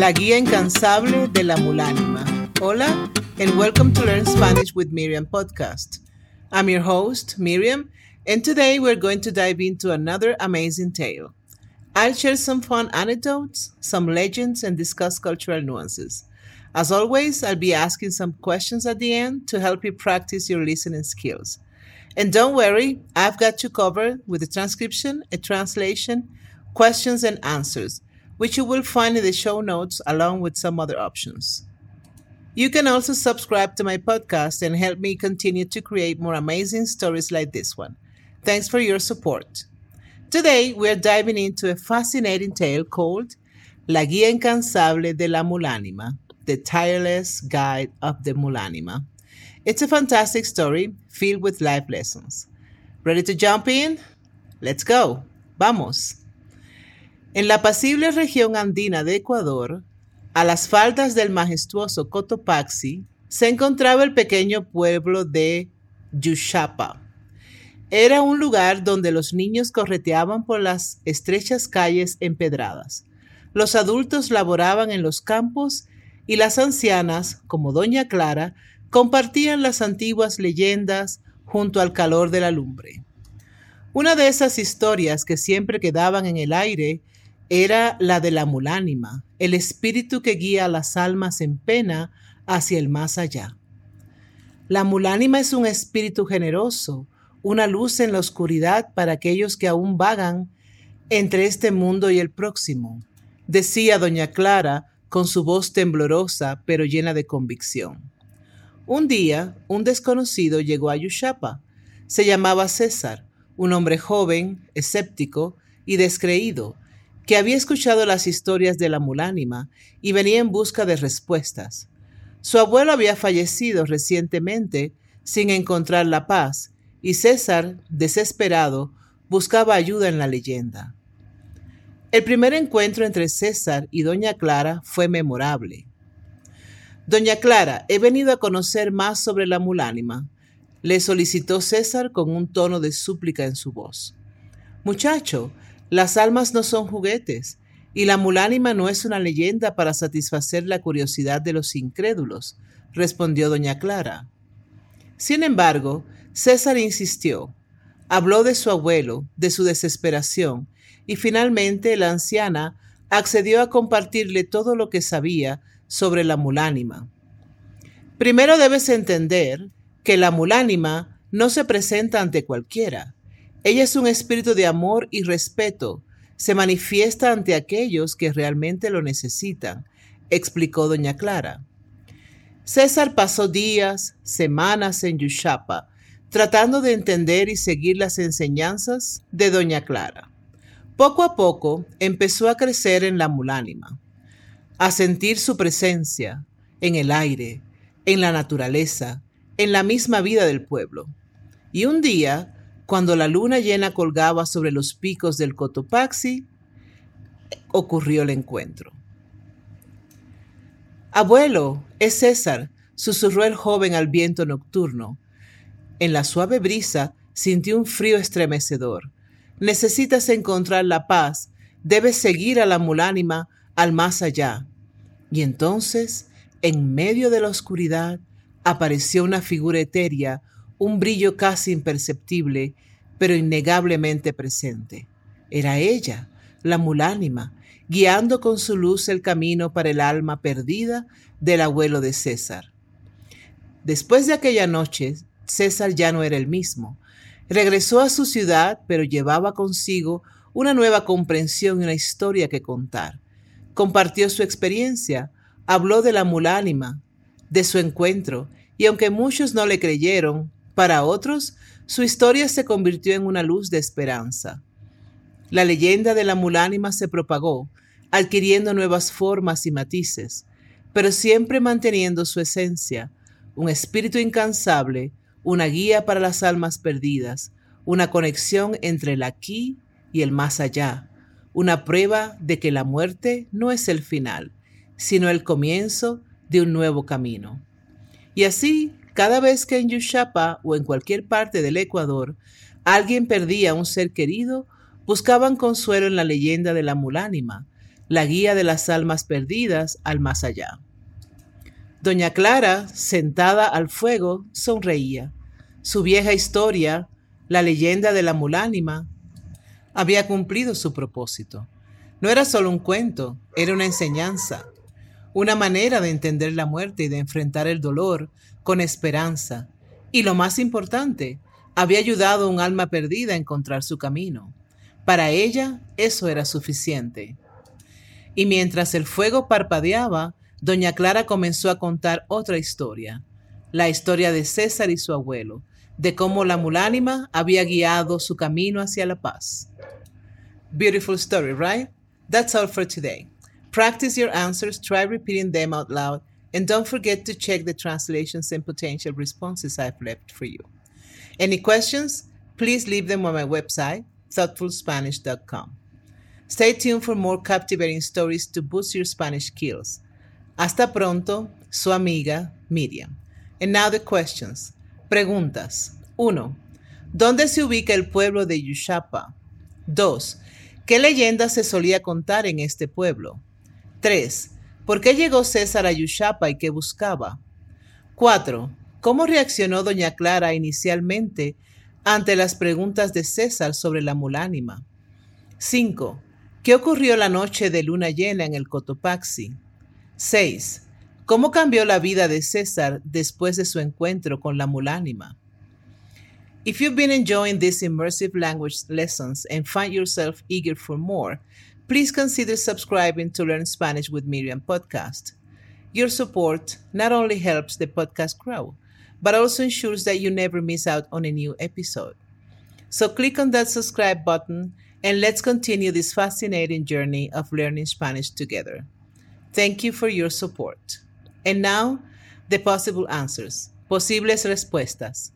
La guía incansable de la mulánima. Hola, and welcome to Learn Spanish with Miriam podcast. I'm your host, Miriam, and today we're going to dive into another amazing tale. I'll share some fun anecdotes, some legends, and discuss cultural nuances. As always, I'll be asking some questions at the end to help you practice your listening skills. And don't worry, I've got you covered with a transcription, a translation, questions, and answers, which you will find in the show notes along with some other options. You can also subscribe to my podcast and help me continue to create more amazing stories like this one. Thanks for your support. Today, we're diving into a fascinating tale called La Guía Incansable de la Mulánima, The Tireless Guide of the Mulánima. It's a fantastic story filled with life lessons. Ready to jump in? Let's go. Vamos. En la apacible región andina de Ecuador, a las faldas del majestuoso Cotopaxi, se encontraba el pequeño pueblo de Yushapa era un lugar donde los niños correteaban por las estrechas calles empedradas. Los adultos laboraban en los campos y las ancianas, como Doña Clara, compartían las antiguas leyendas junto al calor de la lumbre. Una de esas historias que siempre quedaban en el aire era la de la mulánima, el espíritu que guía a las almas en pena hacia el más allá. La mulánima es un espíritu generoso, una luz en la oscuridad para aquellos que aún vagan entre este mundo y el próximo, decía doña Clara con su voz temblorosa pero llena de convicción. Un día, un desconocido llegó a Yushapa. Se llamaba César, un hombre joven, escéptico y descreído, que había escuchado las historias de la mulánima y venía en busca de respuestas. Su abuelo había fallecido recientemente sin encontrar la paz y César, desesperado, buscaba ayuda en la leyenda. El primer encuentro entre César y Doña Clara fue memorable. Doña Clara, he venido a conocer más sobre la mulánima, le solicitó César con un tono de súplica en su voz. Muchacho, las almas no son juguetes, y la mulánima no es una leyenda para satisfacer la curiosidad de los incrédulos, respondió doña Clara. Sin embargo, César insistió. Habló de su abuelo, de su desesperación, y finalmente la anciana accedió a compartirle todo lo que sabía sobre la mulánima. Primero debes entender que la mulánima no se presenta ante cualquiera. Ella es un espíritu de amor y respeto. Se manifiesta ante aquellos que realmente lo necesitan, explicó doña Clara. César pasó días, semanas en Yushapa, tratando de entender y seguir las enseñanzas de Doña Clara. Poco a poco empezó a crecer en la mulánima, a sentir su presencia en el aire, en la naturaleza, en la misma vida del pueblo. Y un día, cuando la luna llena colgaba sobre los picos del Cotopaxi, ocurrió el encuentro. Abuelo, es César, susurró el joven al viento nocturno, en la suave brisa sintió un frío estremecedor. Necesitas encontrar la paz, debes seguir a la mulánima al más allá. Y entonces, en medio de la oscuridad, apareció una figura etérea, un brillo casi imperceptible, pero innegablemente presente. Era ella, la mulánima, guiando con su luz el camino para el alma perdida del abuelo de César. Después de aquella noche, César ya no era el mismo. Regresó a su ciudad, pero llevaba consigo una nueva comprensión y una historia que contar. Compartió su experiencia, habló de la mulánima, de su encuentro, y aunque muchos no le creyeron, para otros su historia se convirtió en una luz de esperanza. La leyenda de la mulánima se propagó, adquiriendo nuevas formas y matices, pero siempre manteniendo su esencia, un espíritu incansable, una guía para las almas perdidas, una conexión entre el aquí y el más allá, una prueba de que la muerte no es el final, sino el comienzo de un nuevo camino. Y así, cada vez que en Yushapa o en cualquier parte del Ecuador alguien perdía a un ser querido, buscaban consuelo en la leyenda de la mulánima, la guía de las almas perdidas al más allá. Doña Clara, sentada al fuego, sonreía. Su vieja historia, la leyenda de la mulánima, había cumplido su propósito. No era solo un cuento, era una enseñanza, una manera de entender la muerte y de enfrentar el dolor con esperanza. Y lo más importante, había ayudado a un alma perdida a encontrar su camino. Para ella eso era suficiente. Y mientras el fuego parpadeaba, doña Clara comenzó a contar otra historia, la historia de César y su abuelo, de cómo la mulánima había guiado su camino hacia la paz. Beautiful story, right? That's all for today. Practice your answers, try repeating them out loud, and don't forget to check the translations and potential responses I've left for you. Any questions? Please leave them on my website, thoughtfulspanish.com. Stay tuned for more captivating stories to boost your Spanish skills. Hasta pronto, su amiga Miriam. And now the questions. Preguntas. 1. ¿Dónde se ubica el pueblo de Yushapa? 2. ¿Qué leyenda se solía contar en este pueblo? 3. ¿Por qué llegó César a Yushapa y qué buscaba? 4. ¿Cómo reaccionó doña Clara inicialmente ante las preguntas de César sobre la mulánima? 5. ¿Qué ocurrió la noche de luna llena en el Cotopaxi? 6. ¿Cómo cambió la vida de César después de su encuentro con la mulánima? If you've been enjoying these immersive language lessons and find yourself eager for more, please consider subscribing to Learn Spanish with Miriam podcast. Your support not only helps the podcast grow, but also ensures that you never miss out on a new episode. So click on that subscribe button and let's continue this fascinating journey of learning Spanish together. Thank you for your support. And now, the possible answers. Posibles respuestas.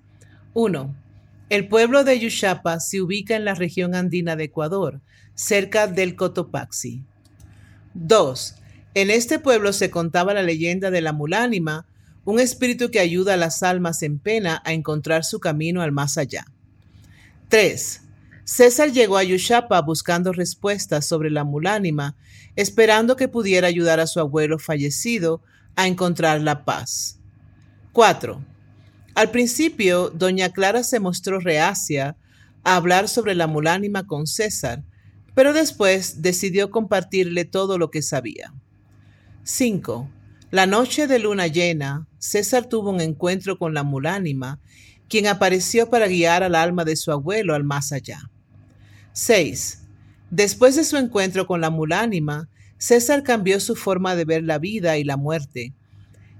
1. El pueblo de Yushapa se ubica en la región andina de Ecuador, cerca del Cotopaxi. 2. En este pueblo se contaba la leyenda de la mulánima, un espíritu que ayuda a las almas en pena a encontrar su camino al más allá. 3. César llegó a Yushapa buscando respuestas sobre la mulánima, esperando que pudiera ayudar a su abuelo fallecido a encontrar la paz. 4. Al principio, doña Clara se mostró reacia a hablar sobre la mulánima con César, pero después decidió compartirle todo lo que sabía. 5. La noche de luna llena, César tuvo un encuentro con la mulánima, quien apareció para guiar al alma de su abuelo al más allá. 6. Después de su encuentro con la mulánima, César cambió su forma de ver la vida y la muerte,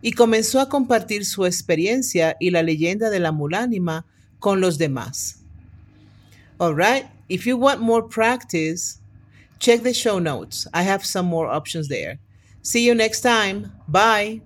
y comenzó a compartir su experiencia y la leyenda de la mulánima con los demás. All right, if you want more practice, check the show notes. I have some more options there. See you next time. Bye.